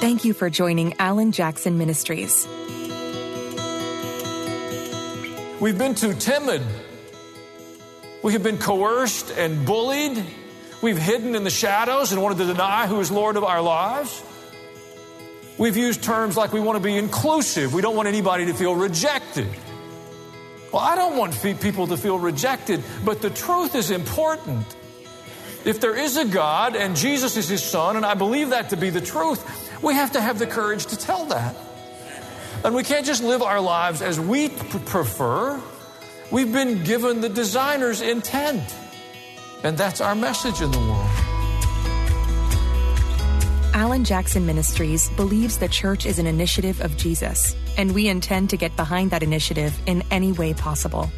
Thank you for joining Allen Jackson Ministries. We've been too timid. We have been coerced and bullied. We've hidden in the shadows and wanted to deny who is Lord of our lives. We've used terms like we want to be inclusive. We don't want anybody to feel rejected. Well, I don't want people to feel rejected, but the truth is important. If there is a God and Jesus is his son, and I believe that to be the truth, we have to have the courage to tell that. And we can't just live our lives as we prefer. We've been given the designer's intent. And that's our message in the world. Allen Jackson Ministries believes the church is an initiative of Jesus, and we intend to get behind that initiative in any way possible.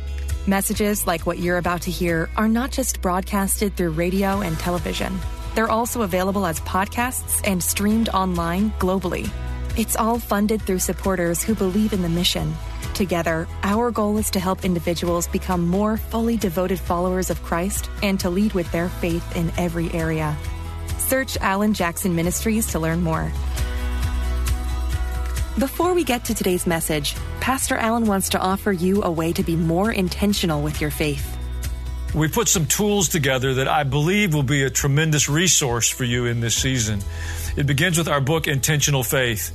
Messages like what you're about to hear are not just broadcasted through radio and television, they're also available as podcasts and streamed online globally. It's all funded through supporters who believe in the mission. Together, our goal is to help individuals become more fully devoted followers of Christ and to lead with their faith in every area. Search Allen Jackson Ministries to learn more. Before we get to today's message, Pastor Allen wants to offer you a way to be more intentional with your faith. We put some tools together that I believe will be a tremendous resource for you in this season. It begins with our book, Intentional Faith.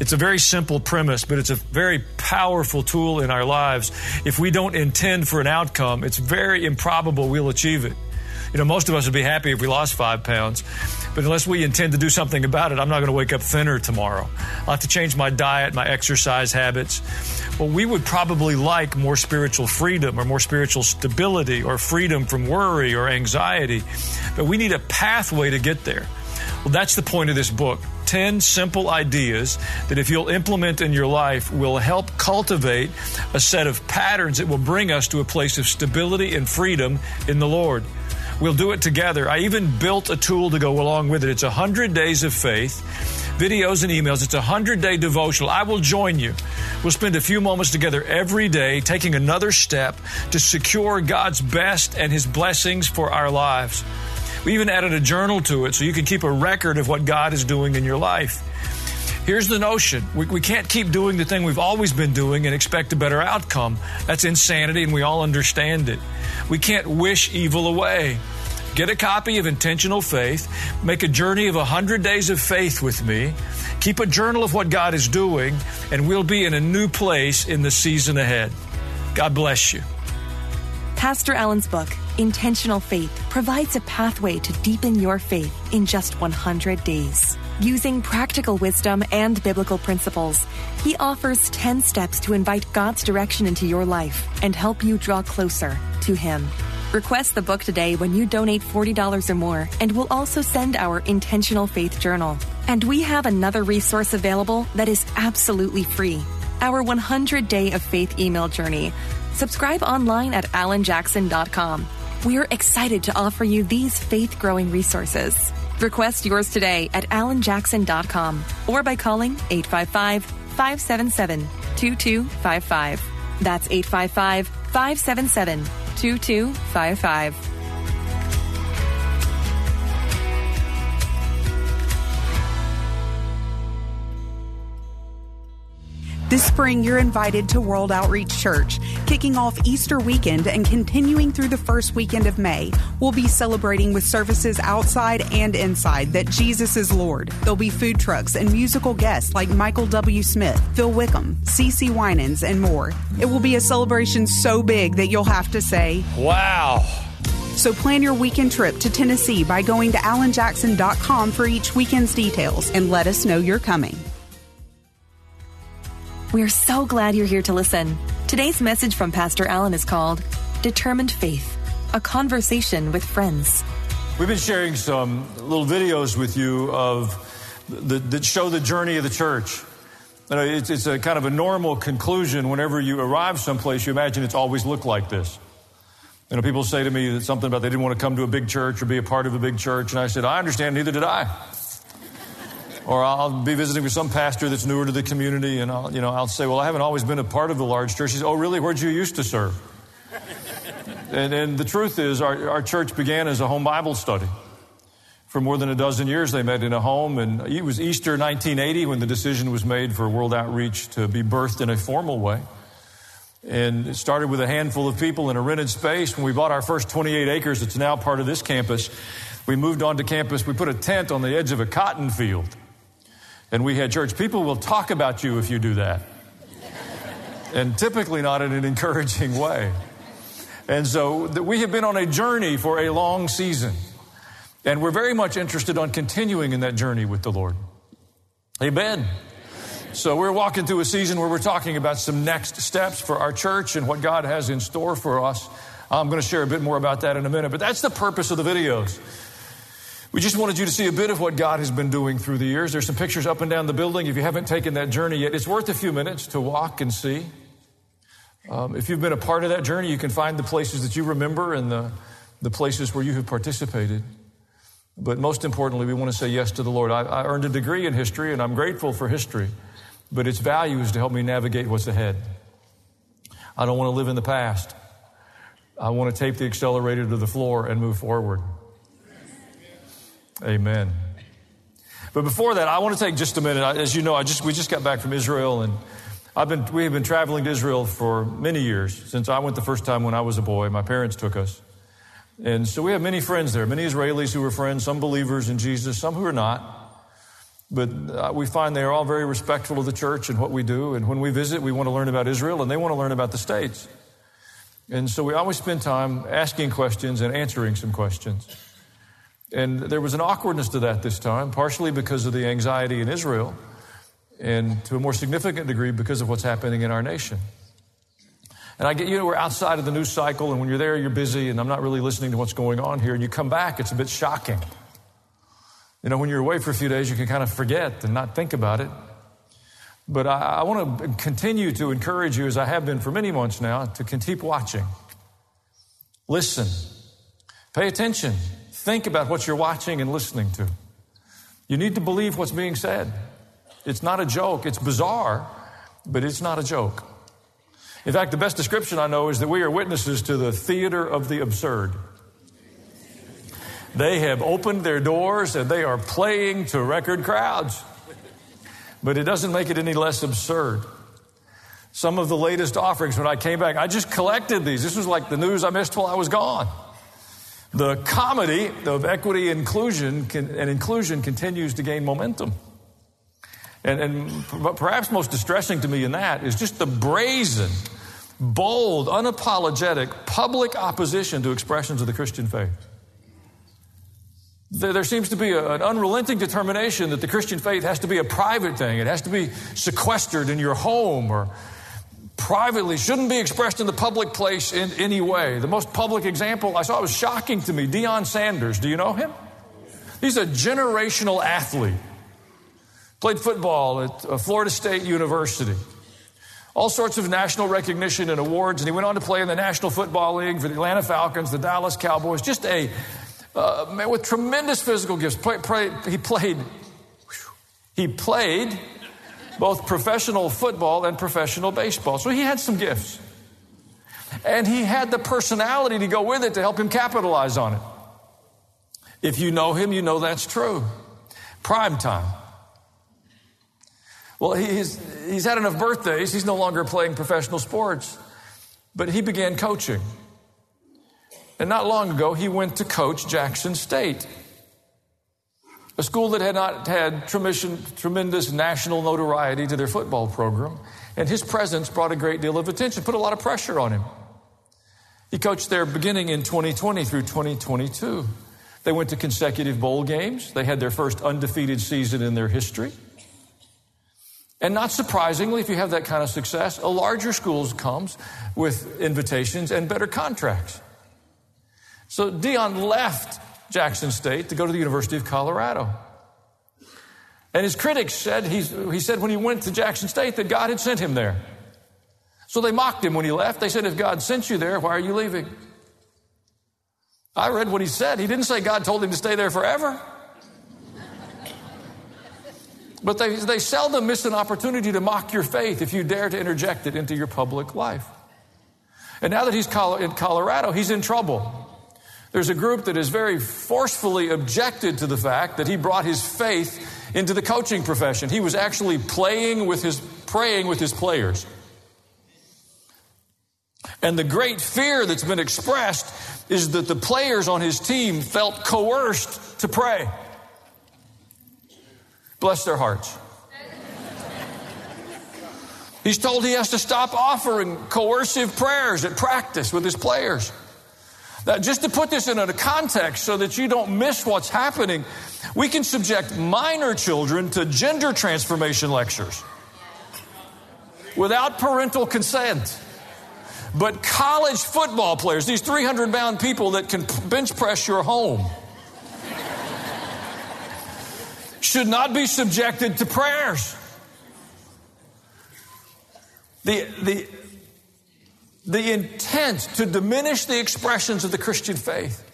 It's a very simple premise, but it's a very powerful tool in our lives. If we don't intend for an outcome, it's very improbable we'll achieve it. You know, most of us would be happy if we lost five pounds, but unless we intend to do something about it, I'm not going to wake up thinner tomorrow. I'll have to change my diet, my exercise habits. Well, we would probably like more spiritual freedom or more spiritual stability or freedom from worry or anxiety, but we need a pathway to get there. Well, that's the point of this book. 10 simple ideas that, if you'll implement in your life, will help cultivate a set of patterns that will bring us to a place of stability and freedom in the Lord. We'll do it together. I even built a tool to go along with it. It's 100 days of faith, videos and emails. It's a 100 day devotional. I will join you. We'll spend a few moments together every day, taking another step to secure God's best and His blessings for our lives. We even added a journal to it so you can keep a record of what God is doing in your life. Here's the notion we, we can't keep doing the thing we've always been doing and expect a better outcome. That's insanity, and we all understand it. We can't wish evil away. Get a copy of Intentional Faith. Make a journey of 100 days of faith with me. Keep a journal of what God is doing, and we'll be in a new place in the season ahead. God bless you. Pastor Allen's book, Intentional Faith, provides a pathway to deepen your faith in just 100 days. Using practical wisdom and biblical principles, he offers 10 steps to invite God's direction into your life and help you draw closer to Him. Request the book today when you donate $40 or more, and we'll also send our Intentional Faith Journal. And we have another resource available that is absolutely free our 100 Day of Faith email journey. Subscribe online at allenjackson.com. We're excited to offer you these faith growing resources. Request yours today at allenjackson.com or by calling 855 577 2255. That's 855 577 2255. This spring, you're invited to World Outreach Church. Kicking off Easter weekend and continuing through the first weekend of May, we'll be celebrating with services outside and inside that Jesus is Lord. There'll be food trucks and musical guests like Michael W. Smith, Phil Wickham, CeCe Winans, and more. It will be a celebration so big that you'll have to say, Wow! So plan your weekend trip to Tennessee by going to allenjackson.com for each weekend's details and let us know you're coming. We're so glad you're here to listen. Today's message from Pastor Allen is called Determined Faith A Conversation with Friends. We've been sharing some little videos with you of the, that show the journey of the church. You know, it's, it's a kind of a normal conclusion whenever you arrive someplace, you imagine it's always looked like this. You know, people say to me that something about they didn't want to come to a big church or be a part of a big church, and I said, I understand, neither did I. or I'll be visiting with some pastor that's newer to the community, and I'll, you know, I'll say, well, I haven't always been a part of the large church. He says, oh, really? Where'd you used to serve? And, and the truth is, our, our church began as a home Bible study. For more than a dozen years, they met in a home, and it was Easter 1980 when the decision was made for World Outreach to be birthed in a formal way. And it started with a handful of people in a rented space. When we bought our first 28 acres, it's now part of this campus. We moved onto campus. We put a tent on the edge of a cotton field. And we had church. People will talk about you if you do that. and typically not in an encouraging way. And so we have been on a journey for a long season. And we're very much interested on continuing in that journey with the Lord. Amen. So we're walking through a season where we're talking about some next steps for our church and what God has in store for us. I'm going to share a bit more about that in a minute, but that's the purpose of the videos. We just wanted you to see a bit of what God has been doing through the years. There's some pictures up and down the building. If you haven't taken that journey yet, it's worth a few minutes to walk and see. Um, if you've been a part of that journey, you can find the places that you remember and the, the places where you have participated. But most importantly, we want to say yes to the Lord. I, I earned a degree in history, and I'm grateful for history, but its value is to help me navigate what's ahead. I don't want to live in the past. I want to tape the accelerator to the floor and move forward. Amen. But before that, I want to take just a minute. As you know, I just we just got back from Israel, and I've been, we have been traveling to Israel for many years, since I went the first time when I was a boy. My parents took us. And so we have many friends there, many Israelis who are friends, some believers in Jesus, some who are not. But uh, we find they are all very respectful of the church and what we do. And when we visit, we want to learn about Israel, and they want to learn about the States. And so we always spend time asking questions and answering some questions. And there was an awkwardness to that this time, partially because of the anxiety in Israel and to a more significant degree because of what's happening in our nation. And I get, you know, we're outside of the news cycle, and when you're there, you're busy, and I'm not really listening to what's going on here. And you come back, it's a bit shocking. You know, when you're away for a few days, you can kind of forget and not think about it. But I, I want to continue to encourage you, as I have been for many months now, to keep watching. Listen. Pay attention. Think about what you're watching and listening to. You need to believe what's being said. It's not a joke. It's bizarre, but it's not a joke. In fact, the best description I know is that we are witnesses to the theater of the absurd. They have opened their doors and they are playing to record crowds. But it doesn't make it any less absurd. Some of the latest offerings, when I came back, I just collected these. This was like the news I missed while I was gone. The comedy of equity inclusion can, and inclusion continues to gain momentum. And, and perhaps most distressing to me in that is just the brazen, bold, unapologetic, public opposition to expressions of the Christian faith. There, seems to be an unrelenting determination that the Christian faith has to be a private thing. It has to be sequestered in your home or privately, shouldn't be expressed in the public place in any way. The most public example I saw was shocking to me Deion Sanders. Do you know him? He's a generational athlete. Played football at uh, Florida State University. All sorts of national recognition and awards, and he went on to play in the National Football League for the Atlanta Falcons, the Dallas Cowboys. Just a uh, man with tremendous physical gifts. Play, play, he played. He played both professional football and professional baseball. So he had some gifts. And he had the personality to go with it to help him capitalize on it. If you know him, you know that's true. Prime time. Well, he's, he's had enough birthdays. He's no longer playing professional sports, but he began coaching. And not long ago, he went to coach Jackson State, a school that had not had tremendous national notoriety to their football program. And his presence brought a great deal of attention, put a lot of pressure on him. He coached there beginning in 2020 through 2022. They went to consecutive bowl games. They had their first undefeated season in their history. And not surprisingly, if you have that kind of success, a larger school comes with invitations and better contracts. So Deion left Jackson State to go to the University of Colorado. And his critics said, he said when he went to Jackson State that God had sent him there. So they mocked him when he left. They said, if God sent you there, why are you leaving? I read what he said. He didn't say God told him to stay there forever. But they, they seldom miss an opportunity to mock your faith if you dare to interject it into your public life. And now that he's in Colorado, he's in trouble. There's a group that has very forcefully objected to the fact that he brought his faith into the coaching profession. He was actually playing with his, praying with his players. And the great fear that's been expressed is that the players on his team felt coerced to pray. Bless their hearts. He's told he has to stop offering coercive prayers at practice with his players. Just to put this in a context so that you don't miss what's happening, we can subject minor children to gender transformation lectures without parental consent. But college football players, these 300 pound people that can bench press your home, should not be subjected to prayers. The, the, the intent to diminish the expressions of the Christian faith.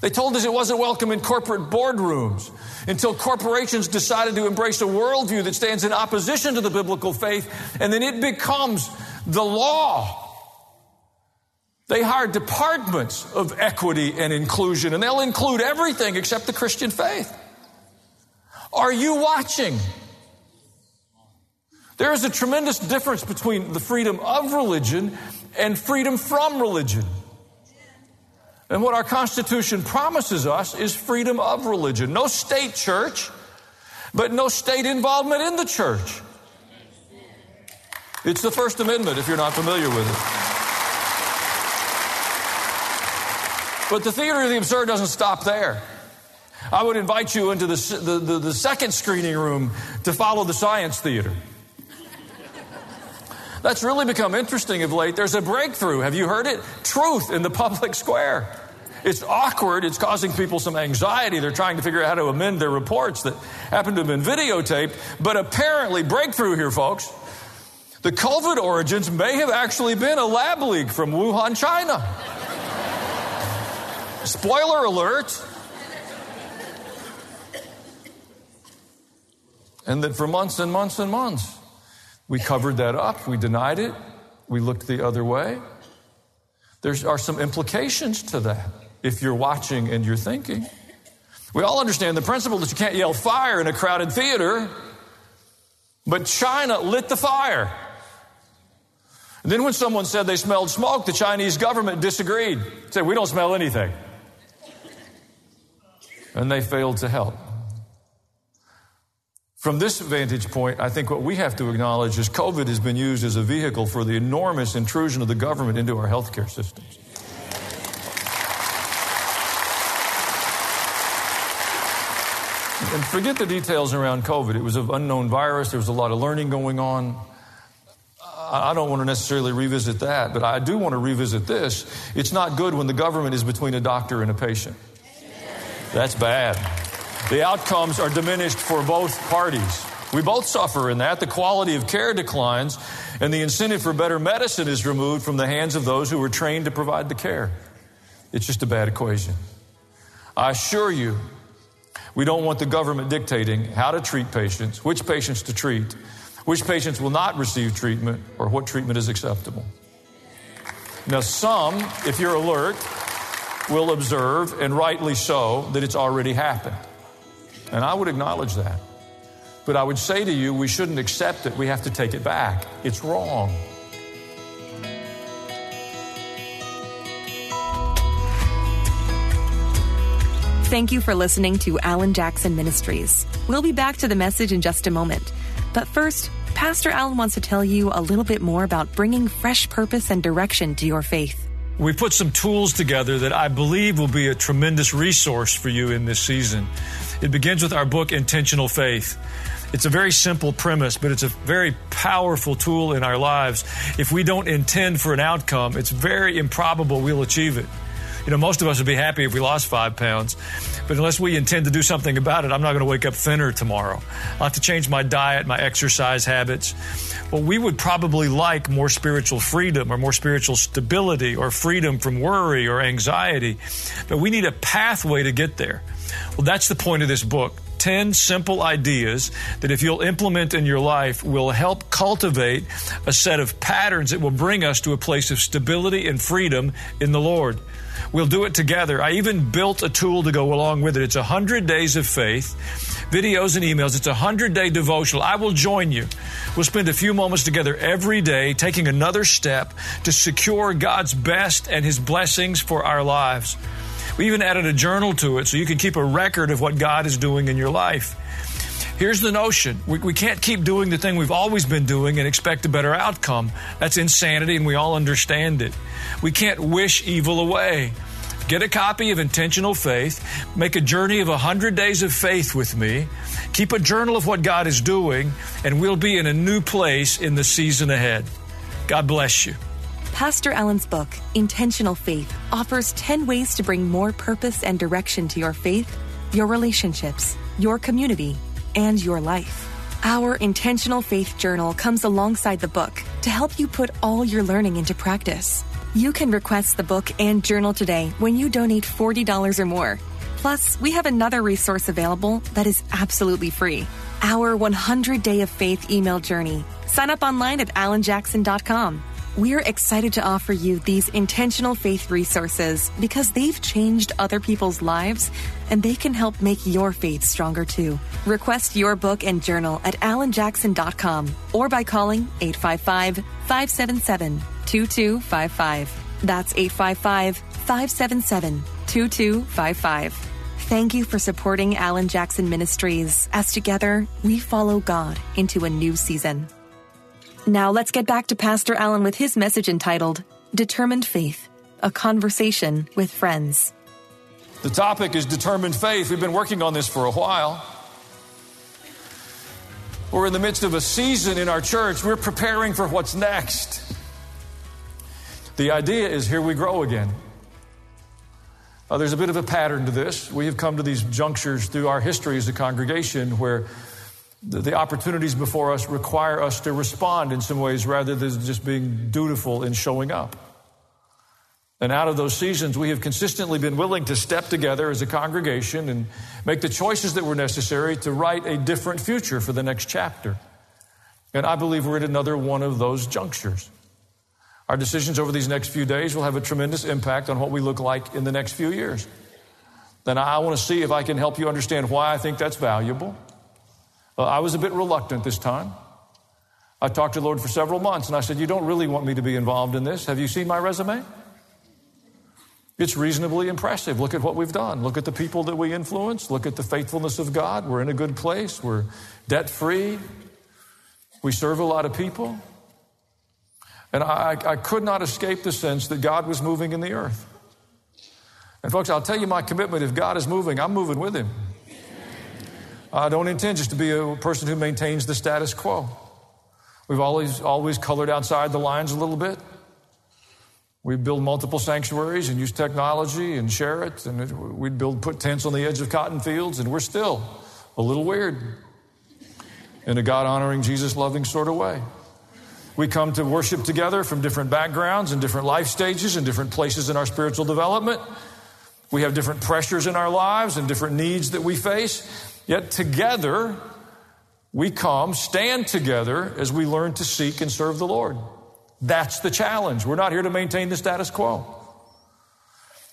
They told us it wasn't welcome in corporate boardrooms until corporations decided to embrace a worldview that stands in opposition to the biblical faith, and then it becomes the law. They hire departments of equity and inclusion, and they'll include everything except the Christian faith. Are you watching? There is a tremendous difference between the freedom of religion and freedom from religion. And what our Constitution promises us is freedom of religion. No state church, but no state involvement in the church. It's the First Amendment if you're not familiar with it. But the theater of the absurd doesn't stop there. I would invite you into the, the, the, the second screening room to follow the science theater. That's really become interesting of late. There's a breakthrough. Have you heard it? Truth in the public square. It's awkward. It's causing people some anxiety. They're trying to figure out how to amend their reports that happen to have been videotaped. But apparently, breakthrough here, folks. The COVID origins may have actually been a lab leak from Wuhan, China. Spoiler alert. And that for months and months and months, we covered that up. We denied it. We looked the other way. There are some implications to that if you're watching and you're thinking. We all understand the principle that you can't yell fire in a crowded theater, but China lit the fire. And then when someone said they smelled smoke, the Chinese government disagreed. Said, We don't smell anything. And they failed to help. From this vantage point, I think what we have to acknowledge is COVID has been used as a vehicle for the enormous intrusion of the government into our healthcare systems. And forget the details around COVID. It was an unknown virus. There was a lot of learning going on. I don't want to necessarily revisit that, but I do want to revisit this. It's not good when the government is between a doctor and a patient. That's bad. The outcomes are diminished for both parties. We both suffer in that. The quality of care declines, and the incentive for better medicine is removed from the hands of those who were trained to provide the care. It's just a bad equation. I assure you, we don't want the government dictating how to treat patients, which patients to treat, which patients will not receive treatment, or what treatment is acceptable. Now, some, if you're alert, will observe, and rightly so, that it's already happened. And I would acknowledge that. But I would say to you, we shouldn't accept it. We have to take it back. It's wrong. Thank you for listening to Allen Jackson Ministries. We'll be back to the message in just a moment. But first, Pastor Allen wants to tell you a little bit more about bringing fresh purpose and direction to your faith. We put some tools together that I believe will be a tremendous resource for you in this season. It begins with our book, Intentional Faith. It's a very simple premise, but it's a very powerful tool in our lives. If we don't intend for an outcome, it's very improbable we'll achieve it. You know, most of us would be happy if we lost five pounds, but unless we intend to do something about it, I'm not going to wake up thinner tomorrow. I'll have to change my diet, my exercise habits. Well, we would probably like more spiritual freedom or more spiritual stability or freedom from worry or anxiety, but we need a pathway to get there. Well, that's the point of this book. 10 simple ideas that, if you'll implement in your life, will help cultivate a set of patterns that will bring us to a place of stability and freedom in the Lord. We'll do it together. I even built a tool to go along with it. It's 100 days of faith, videos and emails. It's a 100 day devotional. I will join you. We'll spend a few moments together every day, taking another step to secure God's best and His blessings for our lives. We even added a journal to it so you can keep a record of what God is doing in your life. Here's the notion we, we, can't keep doing the thing we've always been doing and expect a better outcome. That's insanity, and we all understand it. We can't wish evil away. Get a copy of Intentional Faith. Make a journey of 100 days of faith with me. Keep a journal of what God is doing, and we'll be in a new place in the season ahead. God bless you. Pastor Allen's book, Intentional Faith, offers 10 ways to bring more purpose and direction to your faith, your relationships, your community, and your life. Our Intentional Faith Journal comes alongside the book to help you put all your learning into practice. You can request the book and journal today when you donate $40 or more. Plus, we have another resource available that is absolutely free our 100 Day of Faith email journey. Sign up online at allenjackson.com. We're excited to offer you these intentional faith resources because they've changed other people's lives and they can help make your faith stronger too. Request your book and journal at allenjackson.com or by calling 855 577 2255. That's 855 577 2255. Thank you for supporting Allen Jackson Ministries as together we follow God into a new season. Now let's get back to Pastor Allen with his message entitled Determined Faith A Conversation with Friends. The topic is determined faith. We've been working on this for a while. We're in the midst of a season in our church. We're preparing for what's next. The idea is here we grow again. Uh, there's a bit of a pattern to this. We have come to these junctures through our history as a congregation where the, the opportunities before us require us to respond in some ways rather than just being dutiful in showing up. And out of those seasons, we have consistently been willing to step together as a congregation and make the choices that were necessary to write a different future for the next chapter. And I believe we're at another one of those junctures. Our decisions over these next few days will have a tremendous impact on what we look like in the next few years. Then I want to see if I can help you understand why I think that's valuable uh, I was a bit reluctant this time. I talked to the Lord for several months and I said, You don't really want me to be involved in this. Have you seen my resume? It's reasonably impressive. Look at what we've done. Look at the people that we influence. Look at the faithfulness of God. We're in a good place. We're debt free. We serve a lot of people. And I, I, could not escape the sense that God was moving in the earth. And, folks, I'll tell you my commitment if God is moving, I'm moving with Him. I don't intend just to be a person who maintains the status quo. We've always, always colored outside the lines a little bit. We build multiple sanctuaries and use technology and share it, and we'd build, put tents on the edge of cotton fields, and we're still a little weird in a God honoring, Jesus loving sort of way. We come to worship together from different backgrounds and different life stages and different places in our spiritual development. We have different pressures in our lives and different needs that we face. Yet together, we come, stand together as we learn to seek and serve the Lord. That's the challenge. We're not here to maintain the status quo.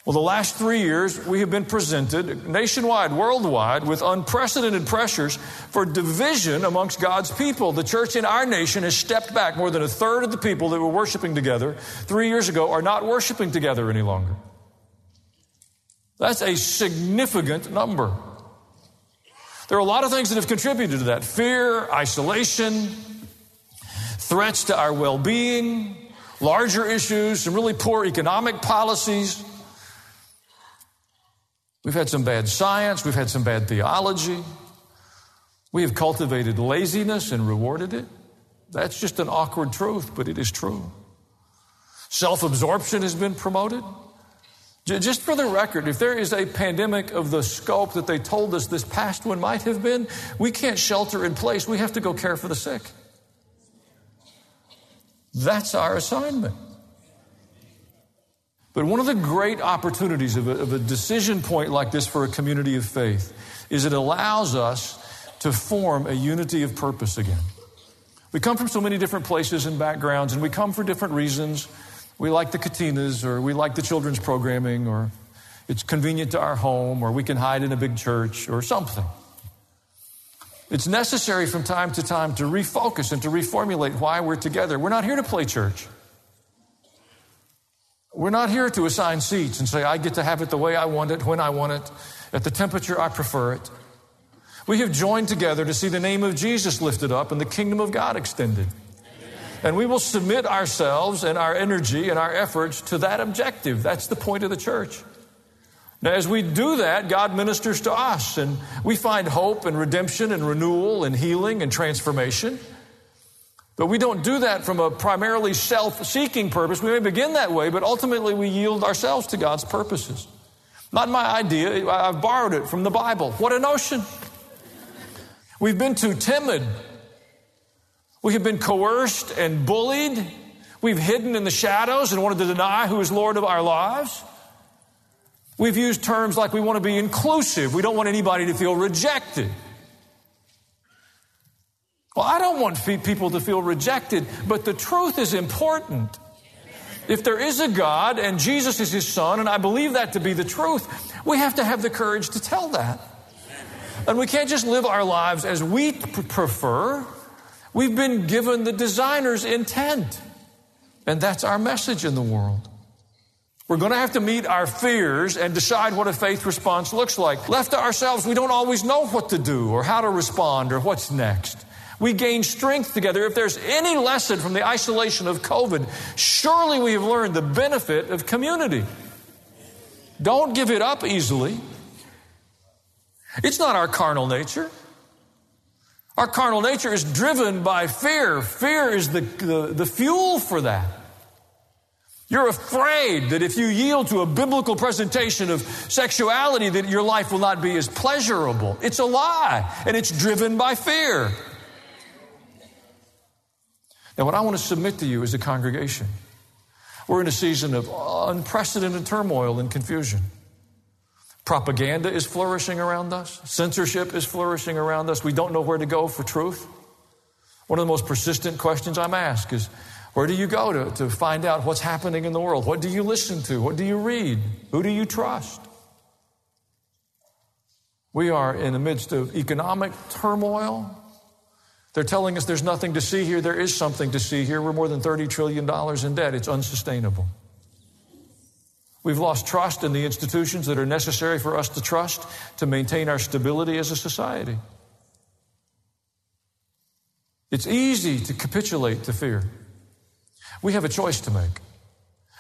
Well, the last three years, we have been presented nationwide, worldwide, with unprecedented pressures for division amongst God's people. The church in our nation has stepped back. More than a third of the people that were worshiping together three years ago are not worshiping together any longer. That's a significant number. There are a lot of things that have contributed to that fear, isolation, threats to our well being, larger issues, some really poor economic policies. We've had some bad science, we've had some bad theology. We have cultivated laziness and rewarded it. That's just an awkward truth, but it is true. Self absorption has been promoted. Just for the record, if there is a pandemic of the scope that they told us this past one might have been, we can't shelter in place. We have to go care for the sick. That's our assignment. But one of the great opportunities of a, of a, decision point like this for a community of faith is it allows us to form a unity of purpose again. We come from so many different places and backgrounds, and we come for different reasons. We like the Katinas, or we like the children's programming, or it's convenient to our home, or we can hide in a big church, or something. It's necessary from time to time to refocus and to reformulate why we're together. We're not here to play church. We're not here to assign seats and say, I get to have it the way I want it, when I want it, at the temperature I prefer it. We have joined together to see the name of Jesus lifted up and the kingdom of God extended. And we will submit ourselves and our energy and our efforts to that objective. That's the point of the church. Now, as we do that, God ministers to us and we find hope and redemption and renewal and healing and transformation. But we don't do that from a primarily self seeking purpose. We may begin that way, but ultimately we yield ourselves to God's purposes. Not my idea, I've borrowed it from the Bible. What a notion! We've been too timid. We have been coerced and bullied. We've hidden in the shadows and wanted to deny who is Lord of our lives. We've used terms like we want to be inclusive. We don't want anybody to feel rejected. Well, I don't want people to feel rejected, but the truth is important. If there is a God and Jesus is his son, and I believe that to be the truth, we have to have the courage to tell that. And we can't just live our lives as we prefer. We've been given the designer's intent. And that's our message in the world. We're going to have to meet our fears and decide what a faith response looks like. Left to ourselves, we don't always know what to do or how to respond or what's next. We gain strength together. If there's any lesson from the isolation of COVID, surely we have learned the benefit of community. Don't give it up easily. It's not our carnal nature. Our carnal nature is driven by fear. Fear is the, the, the fuel for that. You're afraid that if you yield to a biblical presentation of sexuality that your life will not be as pleasurable. It's a lie, and it's driven by fear. Now, what I want to submit to you as a congregation, we're in a season of unprecedented turmoil and confusion. Propaganda is flourishing around us. Censorship is flourishing around us. We don't know where to go for truth. One of the most persistent questions I'm asked is where do you go to, to find out what's happening in the world? What do you listen to? What do you read? Who do you trust? We are in the midst of economic turmoil. They're telling us there's nothing to see here. There is something to see here. We're more than $30 trillion in debt. It's unsustainable. We've lost trust in the institutions that are necessary for us to trust to maintain our stability as a society. It's easy to capitulate to fear. We have a choice to make.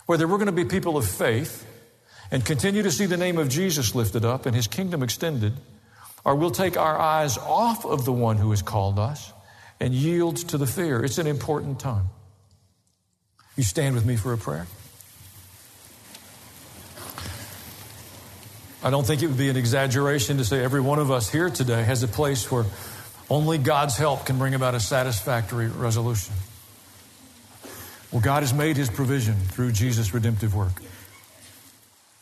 Whether we're going to be people of faith and continue to see the name of Jesus lifted up and his kingdom extended, or we'll take our eyes off of the one who has called us and yield to the fear. It's an important time. You stand with me for a prayer. I don't think it would be an exaggeration to say every one of us here today has a place where only God's help can bring about a satisfactory resolution. Well, God has made his provision through Jesus' redemptive work.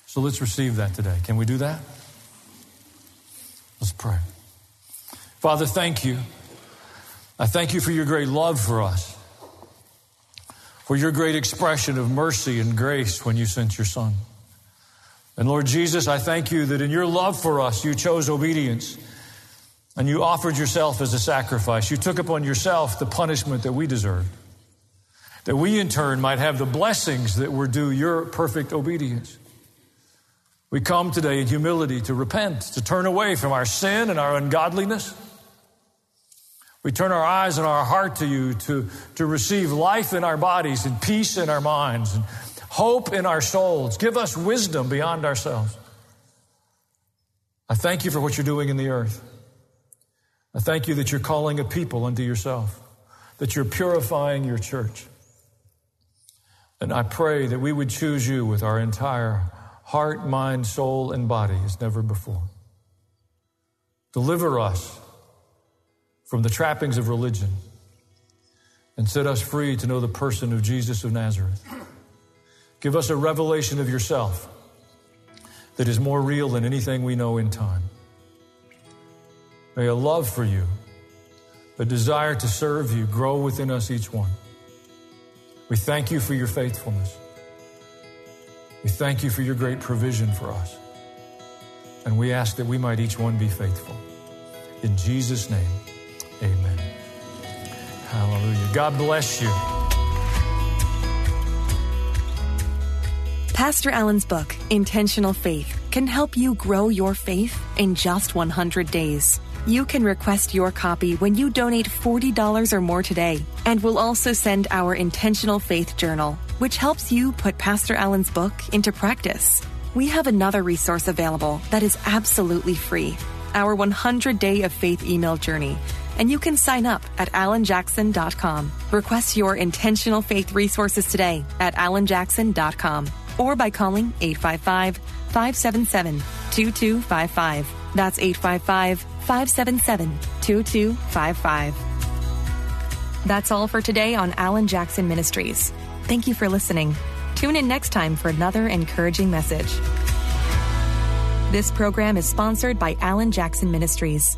So let's receive that today. Can we do that? Let's pray. Father, thank you. I thank you for your great love for us, for your great expression of mercy and grace when you sent your Son. And Lord Jesus, I thank you that in your love for us, you chose obedience and you offered yourself as a sacrifice. You took upon yourself the punishment that we deserved that we in turn might have the blessings that were due your perfect obedience. We come today in humility to repent, to turn away from our sin and our ungodliness. We turn our eyes and our heart to you to, to receive life in our bodies and peace in our minds and hope in our souls. Give us wisdom beyond ourselves. I thank you for what you're doing in the earth. I thank you that you're calling a people unto yourself, that you're purifying your church. And I pray that we would choose you with our entire heart, mind, soul, and body as never before. Deliver us from the trappings of religion and set us free to know the person of Jesus of Nazareth. Give us a revelation of yourself that is more real than anything we know in time. May a love for you, a desire to serve you grow within us each one. We thank you for your faithfulness. We thank you for your great provision for us. And we ask that we might each one be faithful. In Jesus' name, amen. Hallelujah. God bless you. Pastor Allen's book, Intentional Faith, can help you grow your faith in just 100 days. You can request your copy when you donate $40 or more today. And we'll also send our Intentional Faith Journal, which helps you put Pastor Allen's book into practice. We have another resource available that is absolutely free our 100 Day of Faith email journey. And you can sign up at allenjackson.com. Request your intentional faith resources today at allenjackson.com or by calling 855 577 2255. That's 855 577 2255. That's all for today on Allen Jackson Ministries. Thank you for listening. Tune in next time for another encouraging message. This program is sponsored by Allen Jackson Ministries.